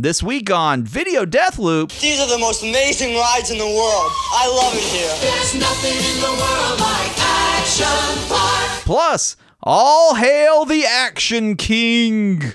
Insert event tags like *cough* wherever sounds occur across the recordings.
This week on Video Death Loop, These are the most amazing rides in the world. I love it here. There's nothing in the world like Action Park. plus All Hail the Action King.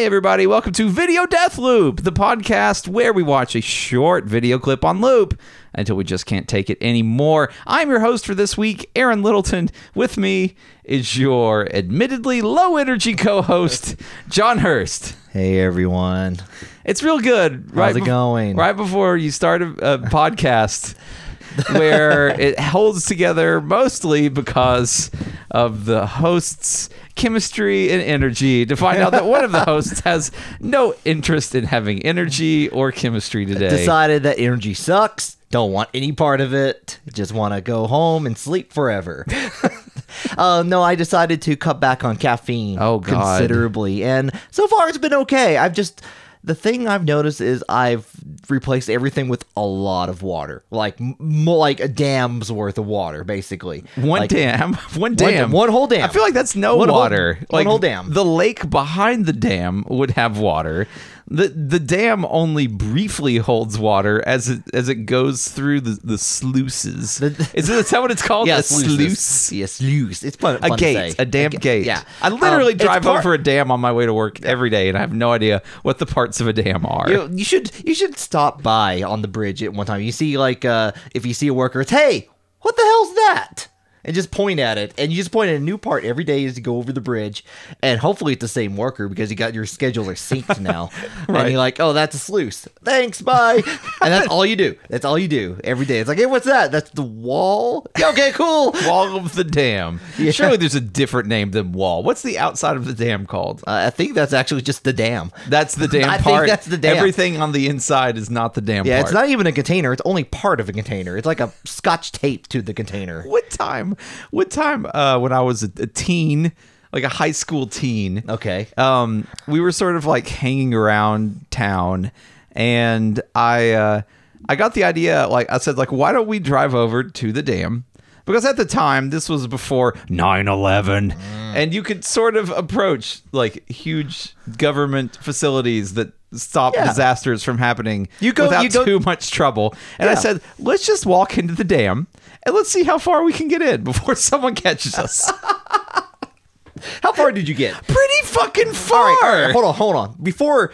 Hey, everybody, welcome to Video Death Loop, the podcast where we watch a short video clip on loop until we just can't take it anymore. I'm your host for this week, Aaron Littleton. With me is your admittedly low energy co host, John Hurst. Hey everyone. It's real good. Right it going? Right before you start a, a *laughs* podcast where it holds together mostly because of the host's chemistry and energy to find out that one of the hosts *laughs* has no interest in having energy or chemistry today. Decided that energy sucks. Don't want any part of it. Just want to go home and sleep forever. *laughs* uh, no, I decided to cut back on caffeine Oh, God. considerably, and so far it's been okay. I've just the thing I've noticed is I've replaced everything with a lot of water, like m- like a dam's worth of water, basically. One Like, dam, *laughs* one dam, one whole dam. I feel like that's no One whole- water. one like whole dam. The lake behind the dam would have water. The The dam only briefly holds water as it as it goes through the, the sluices. The- is, *laughs* it, is that what it's called? Yeah, a sluices. sluice. Yeah, sluice. It's fun. A fun to gate, a dam ga- gate. Yeah, I literally Um, drive part- over a dam on my way to work every day, and I have no idea what the parts of a dam are. You, you should you should stop by on the bridge at one time. You see like uh if you see a worker, it's hey, what the hell's that? And just point at it, and you just point at a new part every day as you go over the bridge, and hopefully it's the same worker because you got your schedules are synced now. Right. *laughs* And you're like, oh, that's a sluice. Thanks, bye. *laughs* and that's all you do. That's all you do every day. It's like, hey, what's that? That's the wall. Yeah, okay, cool. *laughs* Wall of the dam. Yeah. Surely there's a different name than wall. What's the outside of the dam called? Uh, I think that's actually just the dam. That's the damn I think part. that's the dam. Everything on the inside is not the damn Yeah, part. it's not even a container. It's only part of a container. It's like a scotch tape to the container. What time? What time? Uh, when I was a, a teen, like a high school teen. Okay. Um, we were sort of like hanging around town, and I, uh, I got the idea. Like I said, like why don't we drive over to the dam? Because at the time, this was before 9/11, and you could sort of approach like huge government facilities that stop Yeah. disasters from happening You go- without you go- too much trouble. And I said, let's just walk into the dam and let's see how far we can get in before *laughs* someone catches us. *laughs* How far did you get? Pretty fucking far. All right, all right, hold on, hold on. Before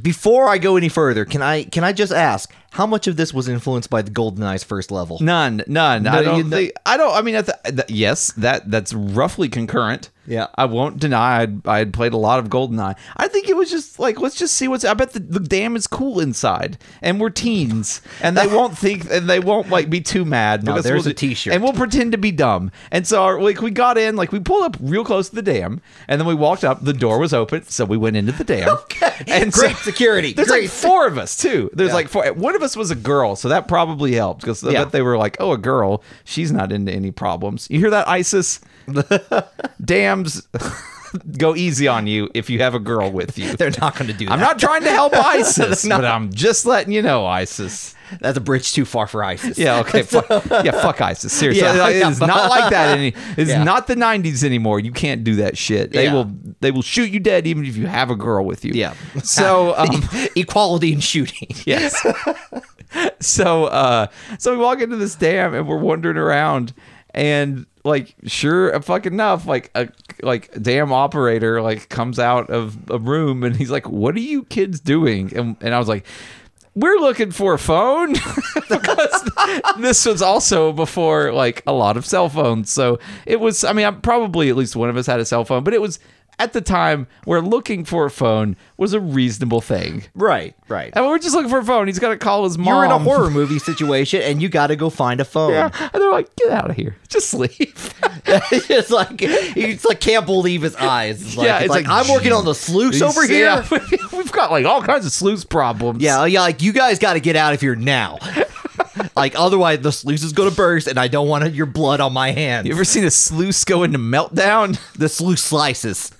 before I go any further, can I can I just ask how much of this was influenced by the GoldenEye's first level? None, none. No, I don't no- think. I don't. I mean, at the, th- yes, that that's roughly concurrent. Yeah. I won't deny. I'd, I had played a lot of GoldenEye. I think it was just like let's just see what's. I bet the, the dam is cool inside, and we're teens, and they *laughs* won't think, and they won't like be too mad. No, because there's we'll, a t-shirt. and we'll pretend to be dumb. And so, our, like, we got in, like, we pulled up real close to the dam, and then we walked up. The door was open, so we went into the dam. *laughs* okay, and so- Great security. there's Great. like four of us too. There's Yeah. like four. One of us was a girl, so that probably helped because I Yeah. bet they were like, "Oh, a girl, she's not into any problems." You hear that, ISIS? *laughs* Dams *laughs* go easy on you if you have a girl with you. They're not going to do that. I'm not trying to help *laughs* ISIS, but I'm just letting you know, ISIS. That's a bridge too far for ISIS. Yeah, okay. *laughs* fuck, yeah, fuck ISIS. Seriously, Yeah, it yeah, not like that. Any, it's *laughs* Yeah. not the '90s anymore. You can't do that shit. They will. They will shoot you dead even if you have a girl with you. Yeah. So. *laughs* Um, Equality in shooting. Yes. so uh so we walk into this dam and we're wandering around and like sure fucking enough like a like dam operator like comes out of a room and he's like what are you kids doing and, and i was like we're looking for a phone. *laughs* Because this was also before like a lot of cell phones. So it was i mean I'm, probably at least one of us had a cell phone but it was at the time where looking for a phone was a reasonable thing Right, right. and we're just looking for a phone. He's got to call his mom. You're in a horror *laughs* movie situation and you got to go find a phone. Yeah, and they're like, "Get out of here! Just leave." *laughs* it's like he's like can't believe his eyes. It's like, Yeah, it's it's like, like, I'm working on the sluice over here. Yeah, *laughs* we've got like all kinds of sluice problems. Yeah, yeah, like you guys got to get out of here now. Like otherwise, the sluice is gonna burst, and I don't want your blood on my hands. You ever seen a sluice go into meltdown? the sluice slices. *laughs*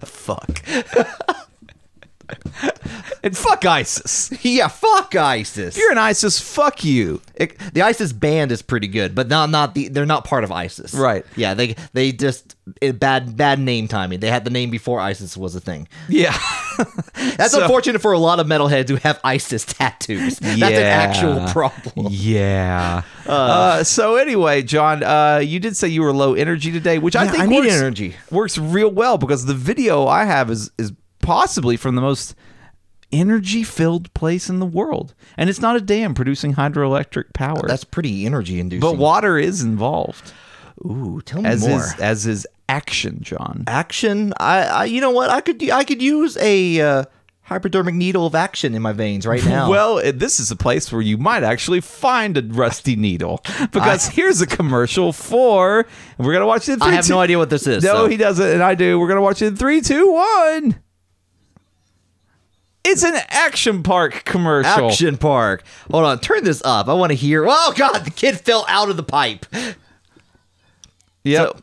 Fuck. *laughs* and fuck ISIS. *laughs* Yeah, fuck ISIS. If you're an ISIS, fuck you. It- the ISIS band is pretty good, but not not the they're not part of ISIS. Right. Yeah, they they just it, bad bad name timing. They had the name before ISIS was a thing. Yeah. *laughs* That's So- unfortunate for a lot of metalheads who have ISIS *laughs* tattoos. Yeah, That's an actual problem. Yeah. Uh, so anyway, John, uh, you did say you were low energy today, which I think I works, energy. works real well because the video I have is is possibly from the most energy filled place in the world, and it's not a dam producing hydroelectric power. That's pretty energy inducing. but water is involved, Ooh, tell me as more. is as is action, John. action. I, I you know what? I could I could use a uh, hypodermic needle of action in my veins right now. *laughs* Well, this is a place where you might actually find a rusty needle *laughs* because here's a commercial for. We're gonna watch it. In I three, have two- no idea what this is. No, so. he doesn't, and I do. We're gonna watch it in three, two, one. It's an action park commercial. Action Park. Hold on, turn this up. I want to hear. Oh God, the kid fell out of the pipe. Yep.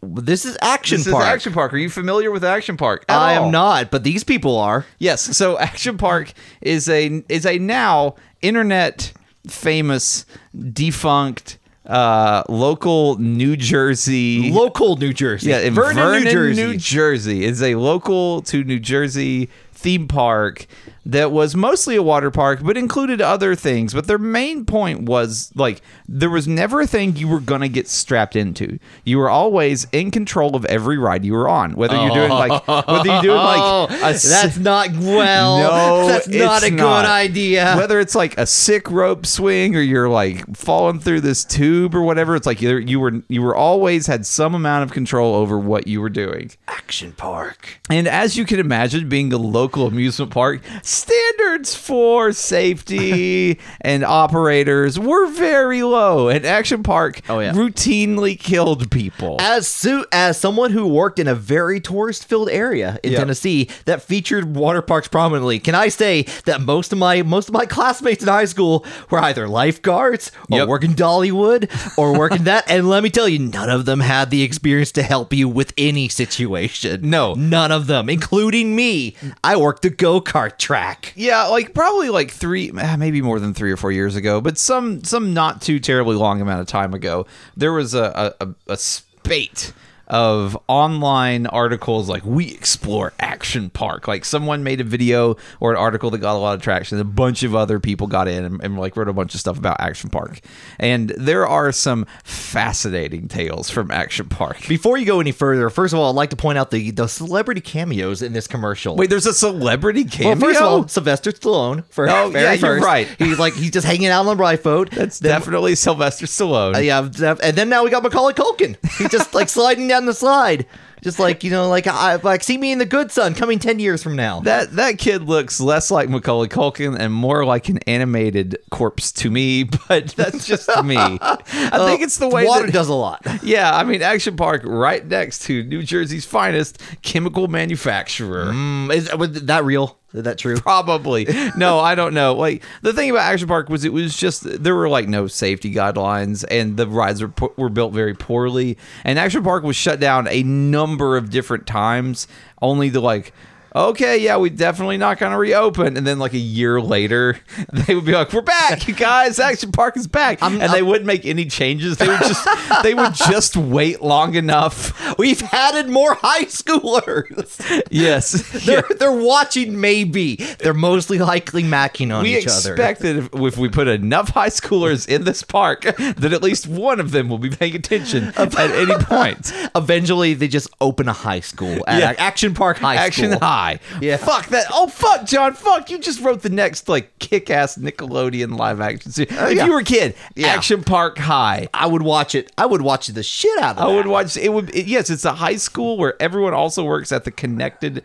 This is Action this Park. is Action Park. Are you familiar with Action Park? I all? am not, but these people are. Yes. So Action Park is a is a now internet famous defunct uh, local New Jersey Local New Jersey. Yeah, in Vernon, New Jersey. New Jersey. It's a local to New Jersey theme park that was mostly a water park, but included other things. But their main point was like there was never a thing you were gonna get strapped into. You were always in control of every ride you were on, whether you're doing like whether you're doing like oh, a s- that's not well. no, that's not a good not. idea. Whether it's like a sick rope swing or you're like falling through this tube or whatever, it's like you you were you were always had some amount of control over what you were doing. Action Park. And as you can imagine, being a local amusement park, standards for safety *laughs* and operators were very low. And Action Park Oh, yeah. routinely killed people. As so, as someone who worked in a very tourist-filled area in Yeah. Tennessee that featured water parks prominently, can I say that most of my most of my classmates in high school were either lifeguards or Yep. working Dollywood or working that? *laughs* And let me tell you, none of them had the experience to help you with any situation. No. none of them, including me. I worked the go-kart track. Yeah, like probably like three, ah, maybe more than three or four years ago, but some some not too terribly long amount of time ago, there was a, a, a spate of online articles like we explore action park like someone made a video or an article that got a lot of traction a bunch of other people got in and, and like wrote a bunch of stuff about action park and there are some fascinating tales from action park Before you go any further, first of all, I'd like to point out the the celebrity cameos in this commercial. wait there's a celebrity cameo Well, first of all, Sylvester Stallone. For Oh, very yeah, you're right. He's like he's just hanging out on the lifeboat. that's Then- definitely sylvester stallone uh, yeah, and then now we got Macaulay Culkin. He's just like *laughs* sliding down the slide, just like you know, like I like see me in the Good Son coming ten years from now. That that kid looks less like Macaulay Culkin and more like an animated corpse to me, *laughs* but that's just me. *laughs* I think it's the way water that, does a lot. *laughs* Yeah, I mean Action Park right next to New Jersey's finest chemical manufacturer. Mm, is was that real? Is that true? Probably. *laughs* No, I don't know. Like the thing about Action Park was it was just there were like no safety guidelines and the rides were were built very poorly and Action Park was shut down a number of different times only to like Okay, yeah, we definitely not going to reopen. And then, like a year later, *laughs* they would be like, "We're back, you guys! Action Park is back!" and they wouldn't make any changes. They would just, *laughs* they would just wait long enough. We've added more high schoolers. Yes, *laughs* They're they're watching. Maybe they're mostly likely macking on we each other. We expect that if, if we put enough high schoolers in this park, that at least one of them will be paying attention at any point. Eventually, they just open a high school at Yeah. Action Park High Action School. High. Yeah. Fuck that. Oh fuck, John. Fuck. You just wrote the next like kick-ass Nickelodeon live action series. Oh, if Oh, yeah. you were a kid, Yeah. Action Park High. I would watch it. I would watch the shit out of it. I would watch. It would. It, yes, it's a high school where everyone also works at the connected,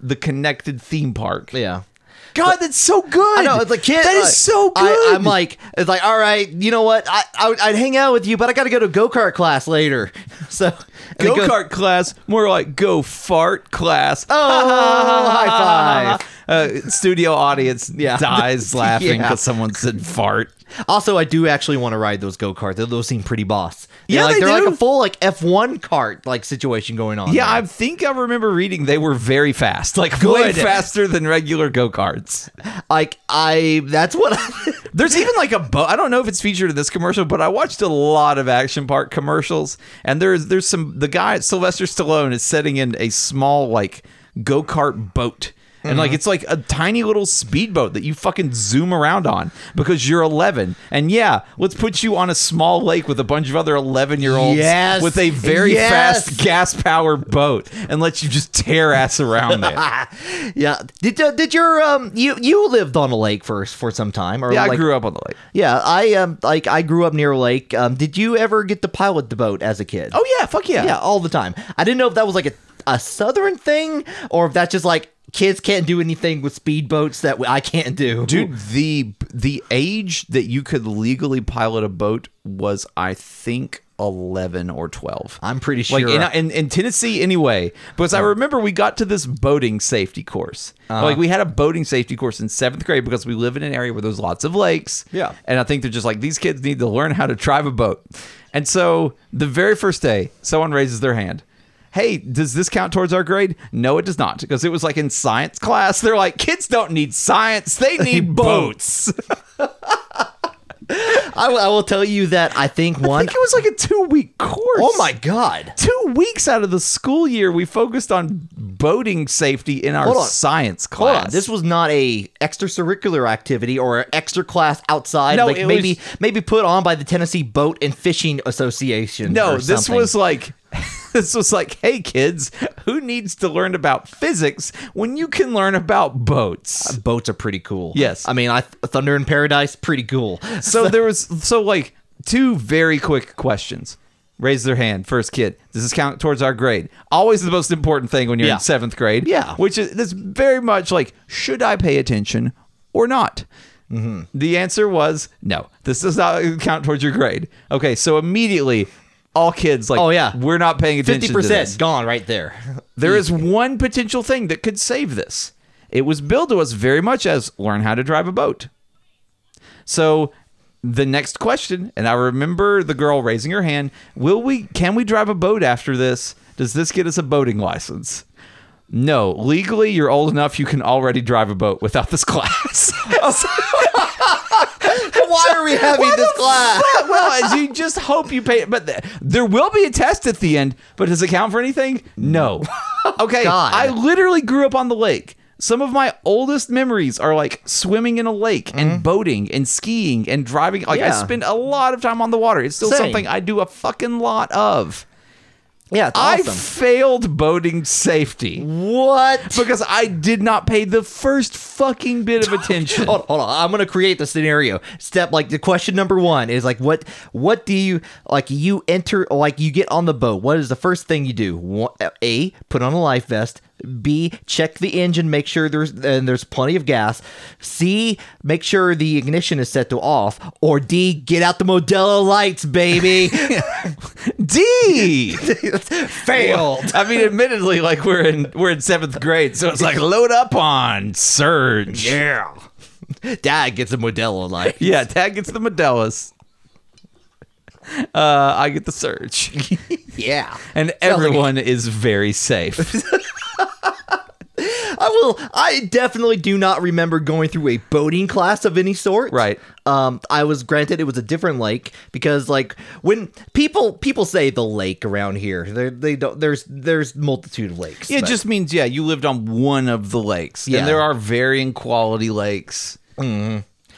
the connected theme park. Yeah. God, that's so good. I know it's like kid. That is so good. I, I'm like, it's like, all right, you know what? I, I would- I'd hang out with you, but I got to go to go kart class later. *laughs* So go kart class, more like go fart class. Oh, high five. *laughs* uh, studio audience Yeah. dies *laughs* laughing Yeah. because someone said fart. Also, I do actually want to ride those go karts. Those seem pretty boss. They're Yeah, like, they are like a full like F one cart like situation going on. Yeah, there. I think I remember reading they were very fast, like *laughs* way faster than regular go karts. like I. That's what. I, *laughs* There's even like a boat. I don't know if it's featured in this commercial, but I watched a lot of action park commercials, and there's there's some the guy Sylvester Stallone is setting in a small like go kart boat. And like it's like a tiny little speedboat that you fucking zoom around on because you're 11. And yeah, let's put you on a small lake with a bunch of other 11 year olds Yes. with a very Yes. fast gas powered boat and let you just tear ass around there. *laughs* yeah. Did uh, did your um you you lived on a lake for for some time or yeah, like I grew up on the lake. yeah I um like I grew up near a lake. Um, did you ever get to pilot the boat as a kid? Oh yeah, fuck yeah. yeah, all the time. I didn't know if that was like a a southern thing or if that's just like kids can't do anything with speedboats that I can't do. Dude, the the age that you could legally pilot a boat was, I think, eleven or twelve. I'm pretty Like sure. in, in, in Tennessee, anyway. Because I remember we got to this boating safety course. Uh-huh. Like we had a boating safety course in seventh grade because we live in an area where there's lots of lakes. Yeah. and I think they're just like these kids need to learn how to drive a boat. And so the very first day, someone raises their hand. Hey, does this count towards our grade? No, it does not, because it was like in science class. They're like, kids don't need science; they need boats. *laughs* I, will- tell you that I think one. I think it was like a two-week course. Oh my god. Two weeks out of the school year, we focused on boating safety in our science class. this was not a extracurricular activity or an extra class outside, No, like it maybe was- maybe put on by the Tennessee Boat and Fishing Association. no. This was like, *laughs* this was like, hey kids, who needs to learn about physics when you can learn about boats? boats are pretty cool. Yes. I mean, I Thunder in Paradise, pretty cool. *laughs* So there was so like two very quick questions. Raise their hand. First kid. Does this count towards our grade? Always the most important thing when you're Yeah. in seventh grade. Yeah. Which is this very much like, should I pay attention or not? Mm-hmm. The answer was no. This does not count towards your grade. Okay, so immediately, all kids like, Oh, yeah. we're not paying attention. Fifty to this. percent gone right there. *laughs* There is *laughs* one potential thing that could save this. It was billed to us very much as learn how to drive a boat. So the next question, and I remember the girl raising her hand, will we can we drive a boat after this? Does this get us a boating license? No, legally you're old enough you can already drive a boat without this *laughs* class. Why are we having this class? *laughs* well, as you just hope you pay but th- there will be a test at the end, but does it count for anything? No. *laughs* Okay, God. I literally grew up on the lake. Some of my oldest memories are like swimming in a lake and mm-hmm. boating and skiing and driving. Like I spend a lot of time on the water. It's still Same. something I do a fucking lot of. Yeah, I failed boating safety what? because I did not pay the first fucking bit of *laughs* attention. Hold, hold on. I'm gonna create the scenario. Step like the question number one is like what what do you like you enter like you get on the boat. What is the first thing you do? One- A put on a life vest. B check the engine, make sure there's and there's plenty of gas. C make sure the ignition is set to off. Or D get out the Modelo lights, baby. *laughs* D. *laughs* Failed. I mean, admittedly, like we're in we're in seventh grade, so it's like load up on Surge. Yeah. Dad gets a Modelo light. Yeah, Dad gets the Modelas. Uh, I get the Surge, *laughs* Yeah. and everyone is very safe. *laughs* I will. I definitely do not remember going through a boating class of any sort. Right. Um, I was granted it was a different lake because, like, when people people say the lake around here, they they don't. There's there's multitude of lakes. It but- just means yeah, you lived on one of the lakes, Yeah. and there are varying quality lakes.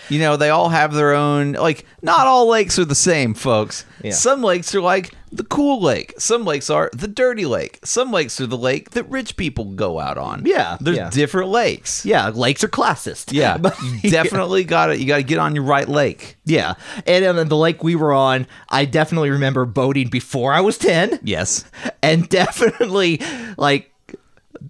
You know, they all have their own. Like, not all lakes are the same, folks. Yeah. Some lakes are like the cool lake. Some lakes are the dirty lake. Some lakes are the lake that rich people go out on. Yeah, there's yeah. different lakes. yeah, lakes are classist. Yeah, But- *laughs* you definitely got to You got to get on your right lake. yeah, and um, the lake we were on, I definitely remember boating before I was ten. Yes. *laughs* and definitely like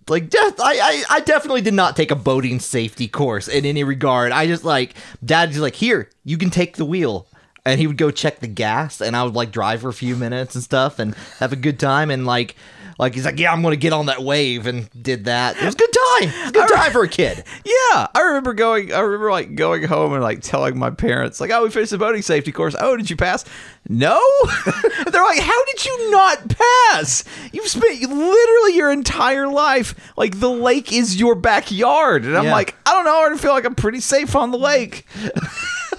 like just I, I I definitely did not take a boating safety course in any regard. I just like dad just like here you can take the wheel. And he would go check the gas, and I would like drive for a few minutes and stuff, and have a good time. And like Like he's like, yeah, I'm gonna get on that wave, and did that. It was a good time. It was a good time for a kid. *laughs* Yeah, I remember going. I remember like going home and like telling my parents, like, "Oh, we finished the boating safety course. Oh, did you pass? No." *laughs* They're like, "How did you not pass? You've spent literally your entire life like the lake is your backyard." And I'm Yeah. like, "I don't know. I feel like I'm pretty safe on the lake." *laughs*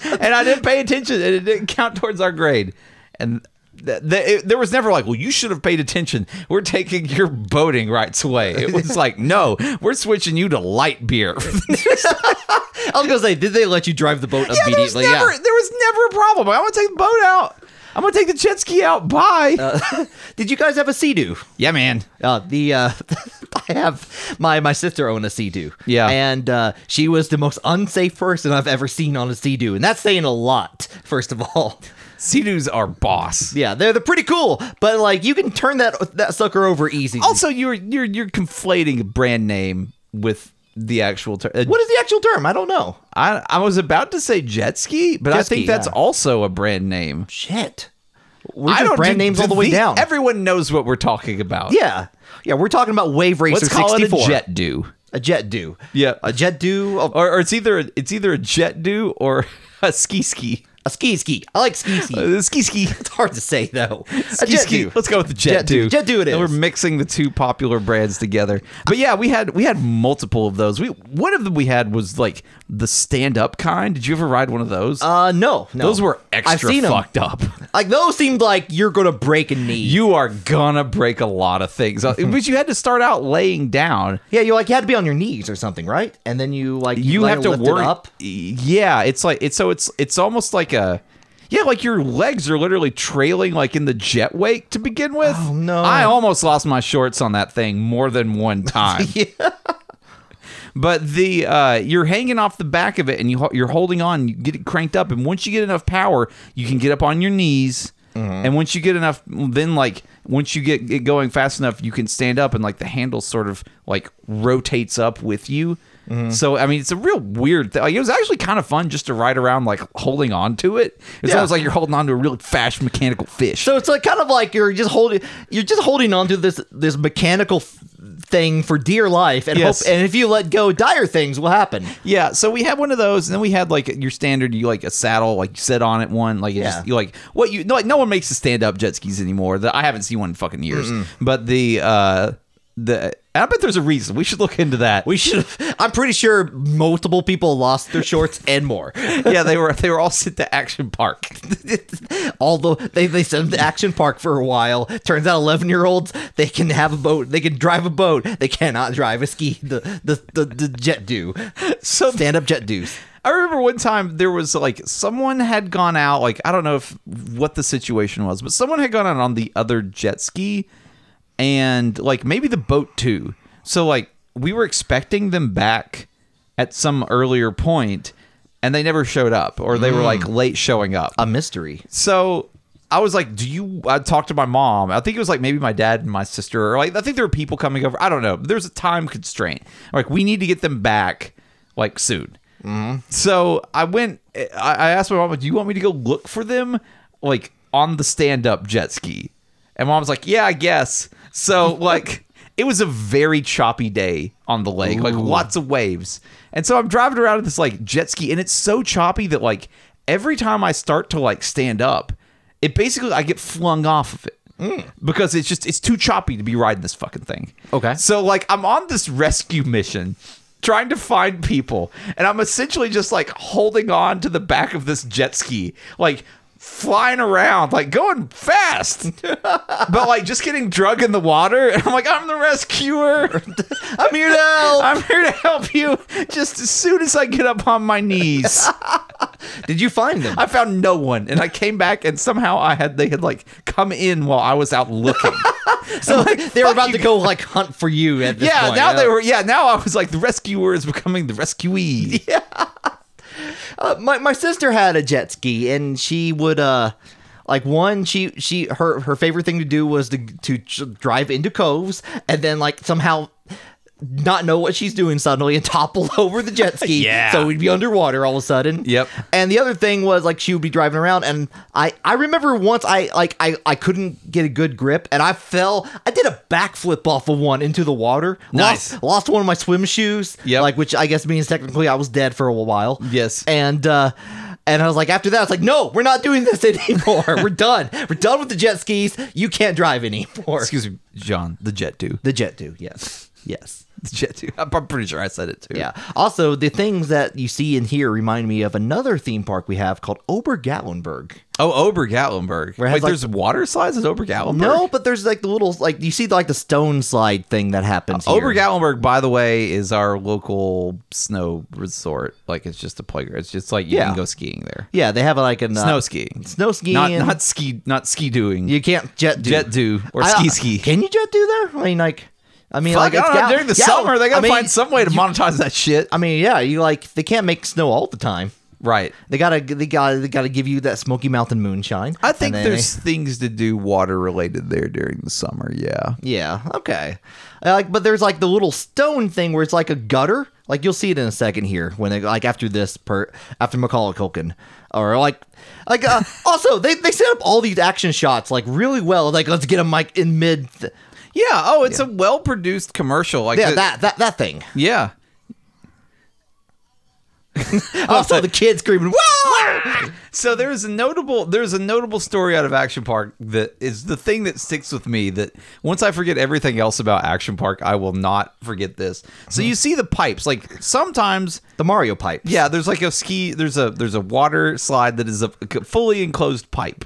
and I didn't pay attention, and it didn't count towards our grade. And th- th- it- there was never like, well, you should have paid attention. We're taking your boating rights away. It was *laughs* like, no, we're switching you to light beer. *laughs* I was gonna say, did they let you drive the boat Yeah, there was immediately? never, there was never a problem. I'm gonna take the boat out. I'm gonna take the jet ski out. Bye. Uh, *laughs* Did you guys have a Sea-Doo? yeah, man. Uh, the uh, I have my my sister owned a Sea-Doo. Yeah. and uh, she was the most unsafe person I've ever seen on a Sea-Doo, and that's saying a lot. First of all, Sea-Doos are boss. yeah, they're they're pretty cool, but like you can turn that that sucker over easy. Also, you're you're you're conflating brand name with the actual term. Uh, what is the actual term? I don't know. I I was about to say jet ski, but I think ski, that's yeah. also a brand name. Shit, we're I don't brand do- names all the way the- down. Everyone knows what we're talking about. yeah, yeah, we're talking about Wave Racer Let's call 64. it a jet do. a jet do. Yeah. a jet do. Or, or it's either it's either a jet do or *laughs* a ski ski. A ski ski. I like ski ski. Uh, ski ski. *laughs* It's hard to say though. Ski jet ski. do. Let's go with the jet, Jet do. Jet do it And. We're mixing the two popular brands together. But yeah, we had we had multiple of those. We one of them we had was like the stand up kind. Did you ever ride one of those? Uh, no, no. those were I've extra seen 'em. fucked up. Like those seemed like you're gonna break a knee. You are gonna break a lot of things. Uh, but you had to start out laying down. yeah, you like you had to be on your knees or something, right? And then you like You like, have to lift work it up. Yeah, it's like it's so it's it's almost like a yeah, like your legs are literally trailing like in the jet wake to begin with. Oh, no. I almost lost my shorts on that thing more than one *laughs* time. Yeah. But the uh, you're hanging off the back of it, and you you're holding on. You get it cranked up, and once you get enough power, you can get up on your knees. And once you get enough, then like once you get it going fast enough, you can stand up, and like the handle sort of like rotates up with you. So I mean, it's a real weird thing. Like, it was actually kind of fun just to ride around like holding on to it. It's Yeah. almost like you're holding on to a really fast mechanical fish. So it's like kind of like you're just holding you're just holding on to this this mechanical f- thing for dear life, and Yes. hope and if you let go, dire things will happen. Yeah, so we had one of those, and then we had like your standard, you like a saddle, like you sit on it one, like Yeah. just you like what you no, like no one makes the stand up jet skis anymore. The, I haven't seen one in fucking years, but the uh the I bet there's a reason. We should look into that. We should. *laughs* I'm pretty sure multiple people lost their shorts and more. yeah, they were they were all sent to Action Park. *laughs* Although they they sent them to Action Park for a while. Turns out 11 year olds they can have a boat. They can drive a boat. They cannot drive a ski. The the the, the jet do. So Stand up jet do's. I remember one time there was like someone had gone out, like I don't know if what the situation was, but someone had gone out on the other jet ski and like maybe the boat too. So like we were expecting them back at some earlier point and they never showed up or they were mm. like late showing up. A mystery. So I was like, "Do you?" I talked to my mom. I think it was like maybe my dad and my sister, or like I think there were people coming over. I don't know. There's a time constraint. Like we need to get them back like soon. Mm-hmm. So I went. Eh, I I asked my mom, "Do you want me to go look for them like on the stand-up jet ski?" And mom's like, "Yeah, I guess." So *laughs* like. It was a very choppy day on the lake, like lots of waves. And so I'm driving around in this like jet ski, and it's so choppy that like every time I start to like stand up, it basically I get flung off of it mm. because it's just it's too choppy to be riding this fucking thing. Okay. So like I'm on this rescue mission trying to find people and I'm essentially just like holding on to the back of this jet ski like flying around like going fast *laughs* but like just getting drug in the water and I'm like I'm the rescuer *laughs* I'm here now. I'm here to help you just as soon as I get up on my knees *laughs* Did you find them? I found no one, and I came back, and somehow I had they had like come in while I was out looking. so like, they were about you. to go like hunt for you at this yeah, point. now they were. Yeah, now I was like the rescuer is becoming the rescuee. Uh, my my sister had a jet ski, and she would uh. Like one, she she her her favorite thing to do was to to drive into coves, and then like somehow not know what she's doing suddenly and *laughs* topple over the jet ski. Yeah. So we'd be underwater all of a sudden. Yep. And the other thing was like she would be driving around and I I remember once I like I I couldn't get a good grip and I fell. I did a backflip off of one into the water. Nice. Lost, lost one of my swim shoes. Yeah. Like which I guess means technically I was dead for a while. Yes. And uh and I was like, after that, I was like, no, we're not doing this *laughs* anymore. we're done. We're done with the jet skis. You can't drive anymore. Excuse me, John. The jet do. The jet do, yes. Yes. *laughs* Jet do. I'm pretty sure I said it too. Yeah. Also, the things that you see in here remind me of another theme park we have called Ober-Gatlinburg. Oh, Ober Gatlinburg. Where Wait, like- there's water slides at Ober Gatlinburg. No, but there's like the little like you see like the stone slide thing that happens. here. Ober Gatlinburg, by the way, is our local snow resort. Like it's just a playground. It's just like you Yeah. can go skiing there. Yeah, they have like a Snow skiing. Snow skiing. Not not ski not ski doing. you can't jet do. jet do or I- ski uh, ski. Can you jet do there? I mean, like, I mean, Fuck, like I it's know, gal- during the gal- summer they gotta I mean, find some way to monetize that shit. I mean, yeah, you like they can't make snow all the time. right. They gotta, they gotta, they gotta give you that Smoky Mountain moonshine. I think there's things to do water related there during the summer. Yeah. Yeah. Okay. I like, but there's like the little stone thing where it's like a gutter. Like you'll see it in a second here when they like after this per after Macaulay Culkin or like like uh, *laughs* also they they set up all these action shots like really well. Like let's get them like in mid. Th- Yeah. Oh, it's a well produced commercial. Like yeah, the- that that that thing. Yeah. *laughs* Also the kids screaming. Wow! *laughs* So there's a notable there's a notable story out of Action Park that is the thing that sticks with me that once I forget everything else about Action Park, I will not forget this. So you see the pipes like sometimes The Mario pipe. yeah, there's like a ski there's a there's a water slide that is a fully enclosed pipe.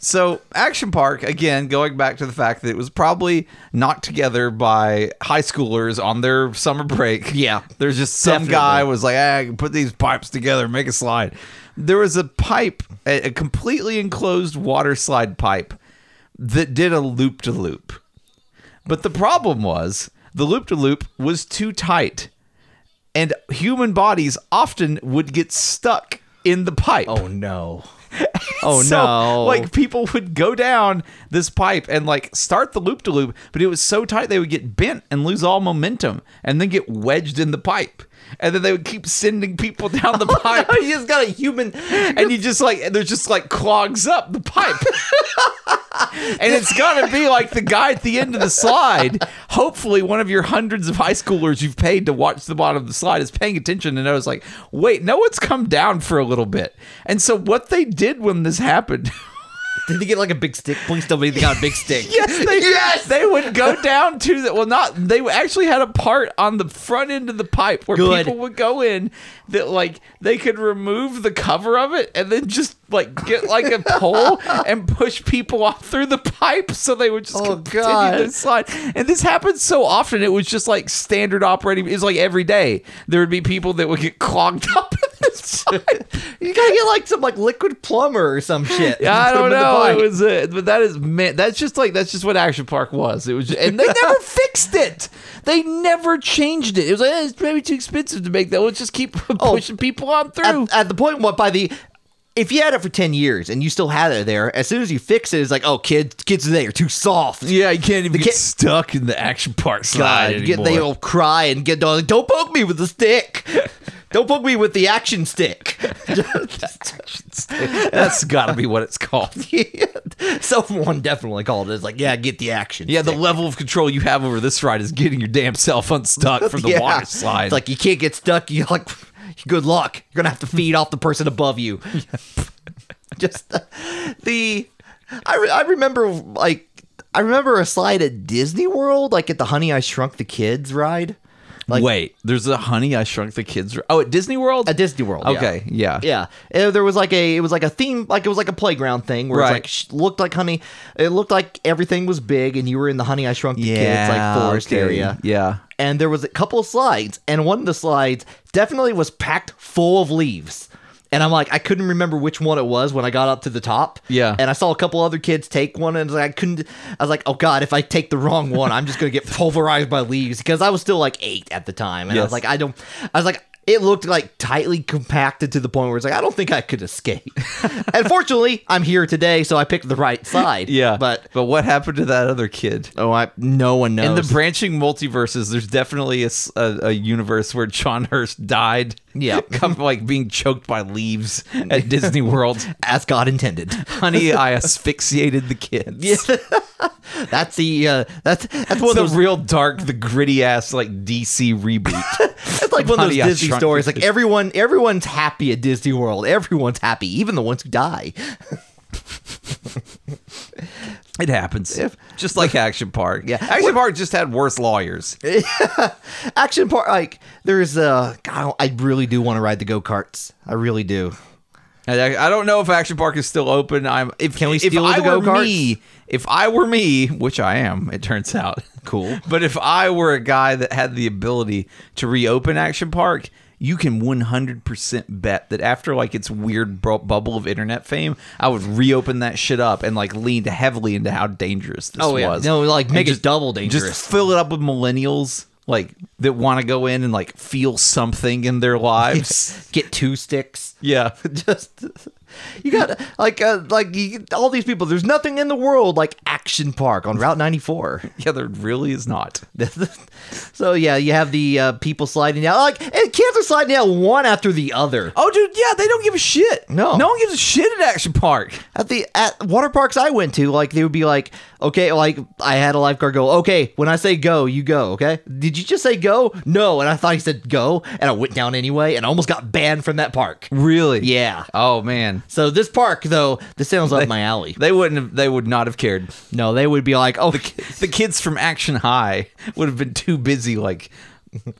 So Action Park again going back to the fact that it was probably knocked together by high schoolers on their summer break. Yeah. There's just some Definitely. guy was like, "Ah, I can put these pipes together, make a slide." There was a pipe, a, a completely enclosed water slide pipe that did a loop to loop. But the problem was the loop to loop was too tight, and human bodies often would get stuck in the pipe. Oh no. *laughs* Oh So, no. Like people would go down this pipe and like start the loop to loop, but it was so tight they would get bent and lose all momentum and then get wedged in the pipe. And then they would keep sending people *laughs* down the oh, pipe. you just got a human. And you just like there's just like clogs up the pipe. *laughs* and it's gotta be like the guy at the end of the slide. Hopefully, one of your hundreds of high schoolers you've paid to watch the bottom of the slide is paying attention and knows, like, wait, no one's come down for a little bit. And so, what they did when this happened. *laughs* Did they get like a big stick? Please tell me they got a big stick. *laughs* Yes, they Yes! they would go down to the well, not they actually had a part on the front end of the pipe where Good. people would go in that like they could remove the cover of it and then just like get like a pole *laughs* and push people off through the pipe so they would just Oh, continue God. to slide. And this happened so often it was just like standard operating. It was like every day there would be people that would get clogged *laughs* up in this pipe. *laughs* You gotta get like some like liquid plumber or some *laughs* shit. Yeah, I don't know. It was, uh, but that is man. That's just like that's just what Action Park was. It was, just, and they never *laughs* fixed it. They never changed it. It was like eh, it's maybe too expensive to make that. Let's just keep pushing people on through. at, at the point what by the if you had it for 10 years and you still had it there as soon as you fix it it's like oh kids kids today are too soft yeah, you can't even The get kid- stuck in the Action Park God, slide you get, anymore. they all cry and get don't poke me with the stick don't poke me with the action stick *laughs* That's got to be what it's called. *laughs* someone definitely called it it's like yeah get the action Yeah, the level of control you have over this ride is getting your damn self unstuck from the *laughs* Yeah. water slide. it's like you can't get stuck you like good luck you're gonna have to feed off the person above you just uh, the I, re- I remember like I remember a slide at Disney World, like at the Honey I Shrunk the Kids ride. Like Wait, there's a Honey I Shrunk the Kids. Oh, at Disney World. at Disney World. Okay, yeah. Yeah, Uh, there was like a it was like a theme, like it was like a playground thing where Right. it's like looked like Honey. It looked like everything was big, and you were in the Honey I Shrunk the Kids like forest okay. area. Yeah. and there was a couple of slides, and one of the slides definitely was packed full of leaves. And I'm like, I couldn't remember which one it was when I got up to the top. Yeah. And I saw a couple other kids take one, and I couldn't. I was like, oh god, if I take the wrong one, I'm just gonna get *laughs* pulverized by leaves because I was still like eight at the time, and I was like, I don't. I was like. It looked like tightly compacted to the point where it's like I don't think I could escape. *laughs* and fortunately, I'm here today, so I picked the right side. Yeah, but but what happened to that other kid? oh, I no one knows. In the branching multiverses, there's definitely a universe where John Hurst died. Yeah. *laughs* come like being choked by leaves at Disney World. *laughs* as God intended. Honey, I asphyxiated the kids. Yeah. That's the uh, that's that's one It's of the those real dark, the gritty ass like DC reboot. It's like one of those Disney Shrunk stories. Like everyone, everyone's happy at Disney World. Everyone's happy, even the ones who die. it happens, just like Action Park. Yeah. Action Park just had worse lawyers. *laughs* Action Park, like there's uh, God, I really do want to ride the go karts. I really do. I, I don't know if Action Park is still open. I'm if Can we if steal I the go-karts? if I were me, which I am, it turns out. Cool. *laughs* But if I were a guy that had the ability to reopen Action Park, you can 100% bet that after like its weird bu- bubble of internet fame, I would reopen that shit up and like lean heavily into how dangerous this Oh, yeah. was. No, like, make it double dangerous. Just fill it up with millennials like that want to go in and like feel something in their *laughs* lives. Get two sticks. yeah. *laughs* Just you got like uh, like you, all these people. There's nothing in the world like Action Park on Route 94. *laughs* Yeah, there really is not. *laughs* so yeah, you have the uh, people sliding down. Like and kids are sliding down one after the other. Oh, dude, yeah, they don't give a shit. No. no one gives a shit at Action Park. At the at water parks I went to, like they would be like, okay, like I had a lifeguard go, okay, when I say go, you go, okay? Did you just say go? No, and I thought he said go, and I went down anyway, and I almost got banned from that park. Really? Yeah. Oh man, So this park though, this sounds up my alley. they wouldn't. Have, they would not have cared. No, they would be like, oh, The kids from Action High would have been too busy, like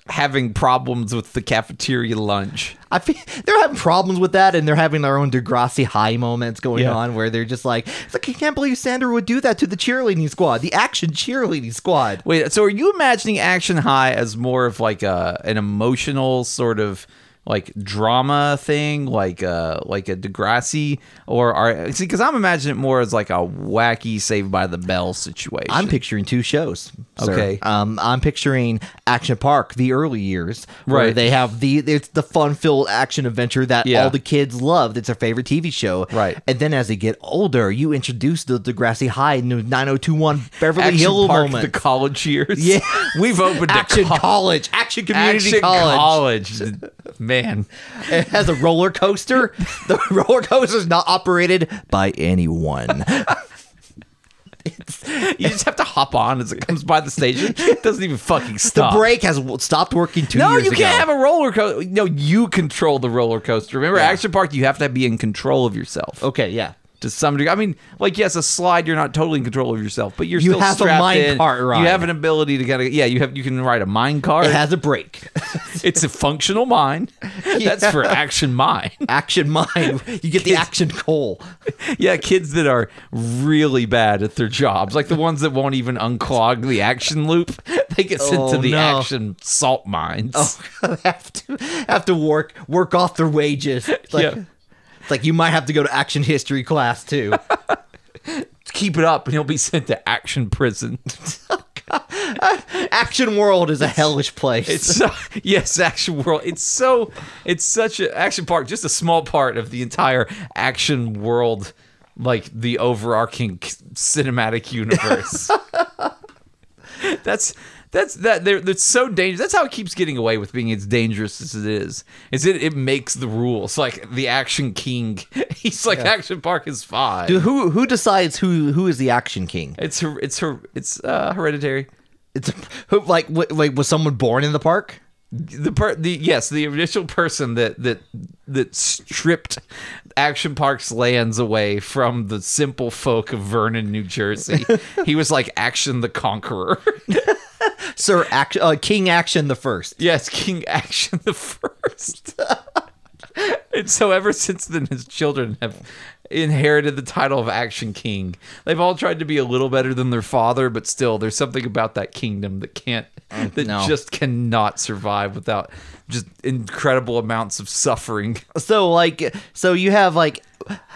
having problems with the cafeteria lunch. I feel they're having problems with that, and they're having their own Degrassi high moments going Yeah. on where they're just like, it's like I can't believe Sandra would do that to the cheerleading squad, the action cheerleading squad. Wait, so are you imagining Action High as more of like a an emotional sort of like drama thing, like uh like a Degrassi, or are see? Because I'm imagining it more as like a wacky Saved by the Bell situation. I'm picturing two shows. sir. Okay. Um, I'm picturing Action Park, the early years, where Right. they have the it's the fun-filled action adventure that Yeah. all the kids loved. It's their favorite TV show. Right. And then as they get older, you introduce the Degrassi High and 9021 Beverly Action Hill Park, moment. the college years. Yeah. *laughs* we've opened Action co- College, Action Community Action College. college. *laughs* Man, It has a roller coaster. *laughs* the roller coaster is not operated by anyone. *laughs* you just have to hop on as it comes by the station. It doesn't even fucking stop. The brake has stopped working two No, you can't have a roller coaster. No, you control the roller coaster. Remember, Yeah. Action Park, you have to be in control of yourself. Okay, yeah. To some degree. I mean, like yes, a slide you're not totally in control of yourself, but you're You still have a strapped mine in. cart ride. You have an ability to kind of yeah. You have you can ride a mine cart. It has a brake. *laughs* it's a functional mine. *laughs* That's for action mine. *laughs* action mine. You get the action coal. yeah, kids that are really bad at their jobs, like the ones that won't even unclog the action loop, they get sent to Oh, the no. action salt mines. Oh, have to have to work work off their wages. Like, Yeah. It's like you might have to go to action history class too. *laughs* Keep it up, and he'll be sent to action prison. *laughs* Oh, uh, action world is a hellish place. It's so yes, action world. It's so it's such a action park, just a small part of the entire action world, like the overarching cinematic universe. *laughs* that's that's that they're that's so dangerous. That's how it keeps getting away with being as dangerous as it is. Is it it makes the rules like the action king. *laughs* He's like action park is fine. Dude, who who decides who who is the action king? It's her. It's her. It's uh, hereditary. It's who like like was someone born in the park? the per the yes the initial person that that that stripped action park's lands away from the simple folk of vernon new jersey *laughs* he was like action the conqueror *laughs* Sir Action uh, King Action the First. yes king action the first *laughs* and so ever since then his children have inherited the title of action king they've all tried to be a little better than their father but still there's something about that kingdom that can't oh, that no. just cannot survive without just incredible amounts of suffering *laughs* So like so you have like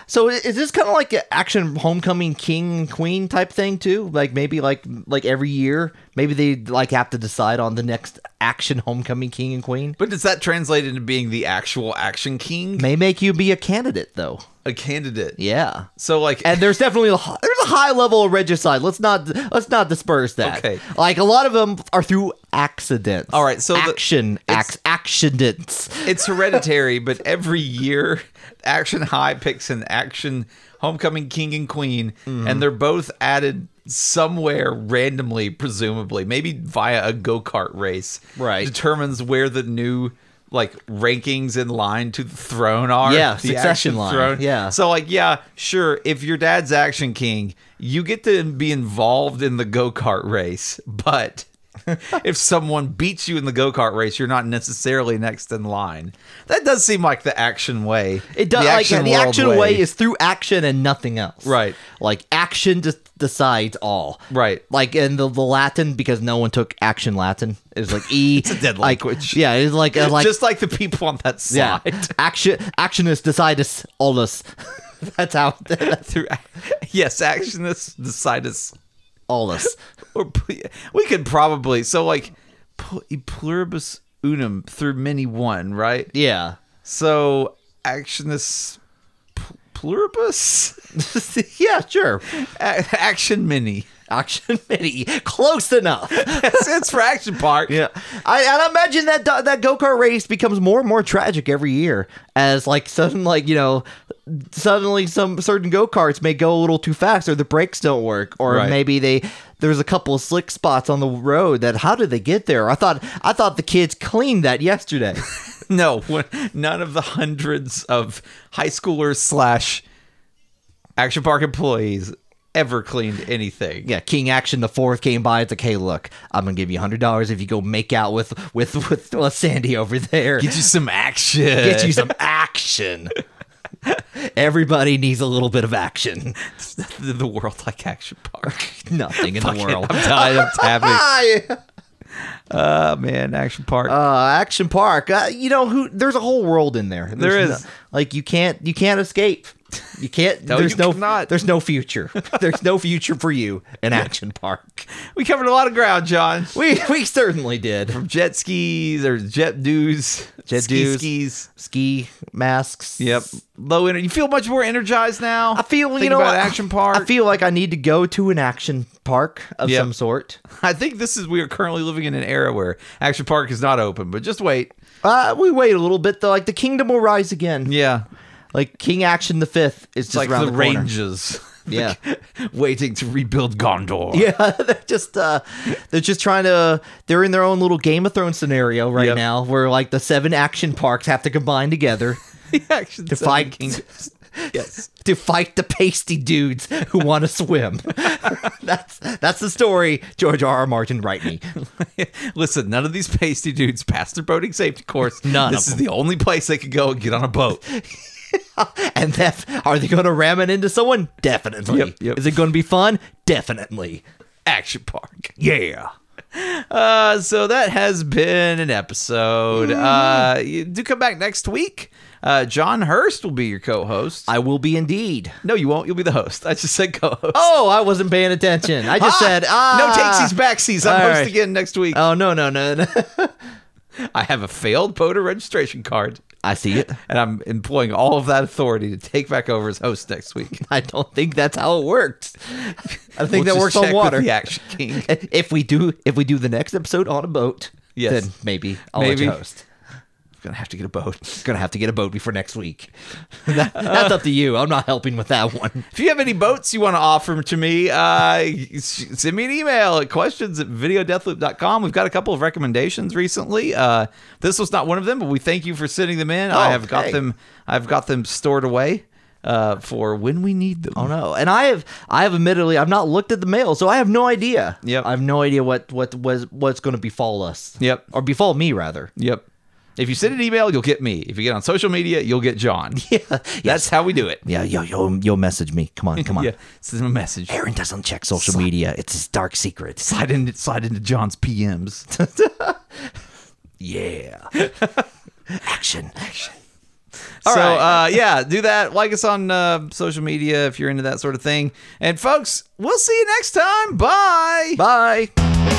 So is this kind of like an action homecoming king and queen type thing too? Like maybe like like every year, maybe they like have to decide on the next action homecoming king and queen. But does that translate into being the actual action king? May make you be a candidate though. A candidate. Yeah. So like And there's definitely a, hi- there's a high level of regicide. Let's not let's not disperse that. Okay. Like a lot of them are through accidents. All right, so action it's- ax, accidents. it's hereditary, but every year Action High picks an action homecoming king and queen, Mm-hmm. and they're both added somewhere randomly, presumably, maybe via a go kart race. Right. Determines where the new like rankings in line to the throne are. Yeah, the succession action line, yeah. So like, yeah, sure. If your dad's action king, you get to be involved in the go kart race, but. *laughs* if someone beats you in the go kart race, you're not necessarily next in line. That does seem like the action way. It does The like the world action way. is through action and nothing else. Right. Like action just decides all. Right. Like in the, the Latin because no one took action Latin. It was like E. *laughs* it's a dead like, language. Yeah, it's like uh, like just like the people on that side. yeah. slide. Action actionis decidus allus. *laughs* That's how *laughs* Through, yes, is decidus. allus. Or we could probably so like pluribus unum through many one, right? Yeah. So actionis pl- pluribus, *laughs* yeah, sure. A- action mini. Action *laughs* mini, close enough. It's, it's for action park. Yeah, I, and I imagine that do- that go kart race becomes more and more tragic every year as like sudden like you know suddenly some certain go karts may go a little too fast or the brakes don't work or Right. maybe they there's a couple of slick spots on the road that how did they get there? I thought I thought the kids cleaned that yesterday. *laughs* *laughs* No, none of the hundreds of high schoolers slash action park employees ever cleaned anything. yeah, King Action the fourth came by. It's like, hey, look, I'm gonna give you hundred dollars if you go make out with with with uh, Sandy over there. Get you some action. Get you some action. Everybody needs a little bit of action. *laughs* the world like action park. Nothing in the Fuck it, world. I'm tired. I'm tapping. *laughs* Oh man, action park. Uh, Action Park. Uh, you know who? There's a whole world in there. There There's no- like you can't you can't escape. You can't. No, there's you no. cannot. There's no future. *laughs* there's no future for you in Action Park. we covered a lot of ground, John. *laughs* We we certainly did. From jet skis or jet dues, Jet ski dues. skis. Ski masks. Yep, low energy. You feel much more energized now. I feel Think you know about what? action park. I feel like I need to go to an action park of Yep. some sort. *laughs* I think this is we are currently living in an era where action park is not open, but just wait. Uh, we wait a little bit though. Like the kingdom will rise again. Yeah, Like King Action the Fifth is just like around the, the. Rangers. *laughs* Yeah. *laughs* waiting to rebuild Gondor. Yeah, *laughs* they're just uh they're just trying to they're in their own little Game of Thrones scenario right Yep. now where like the seven action parks have to combine together the action to fight Kingdoms. Yes. to fight the pasty dudes who want to swim. that's that's the story George R. R. Martin write me. Listen, none of these pasty dudes passed their boating safety course. None This is the only place they could go and get on a boat. *laughs* And that are they going to ram it into someone? Definitely. Yep, yep. Is it going to be fun? Definitely. Action Park. Yeah. Uh, so that has been an episode. Uh, you do come back next week. Uh, John Hurst will be your co-host. I will be indeed. no, you won't. You'll be the host. I just said co-host. Oh, I wasn't paying attention. I just Ah! said ah. no takesies, backsies. I'm All host right. again next week. Oh no no no no. *laughs* I have a failed voter registration card, I see it. and I'm employing all of that authority to take back over as host next week. *laughs* I don't think that's how it works. I think We'll that works on water. The Action King. *laughs* If we do, if we do the next episode on a boat, Yes. then maybe I'll Maybe. host. Gonna have to get a boat. *laughs* Gonna have to get a boat before next week. *laughs* That- that's up to you. I'm not helping with that one. If you have any boats you want to offer to me, uh, send me an email at questions at videodeathloop.com. We've got a couple of recommendations recently. Uh, this was not one of them, but we thank you for sending them in. I have got them. I've got them stored away uh, for when we need them. Oh no! And I have, I have admittedly, I've not looked at the mail, so I have no idea. Yep. I have no idea what what was what's going to befall us. Yep. Or befall me rather. Yep. If you send an email, you'll get me. If you get on social media, you'll get John. *laughs* Yeah. That's how we do it. Yeah. Yo, yo, you'll message me. Come on, come on. *laughs* Yeah, send him a message. Aaron doesn't check social media. It's his dark secret. Slide into slide into John's PMs. *laughs* Yeah. Action. Action. so right. uh, yeah, do that. Like us on uh, social media if you're into that sort of thing. And folks, we'll see you next time. Bye. Bye.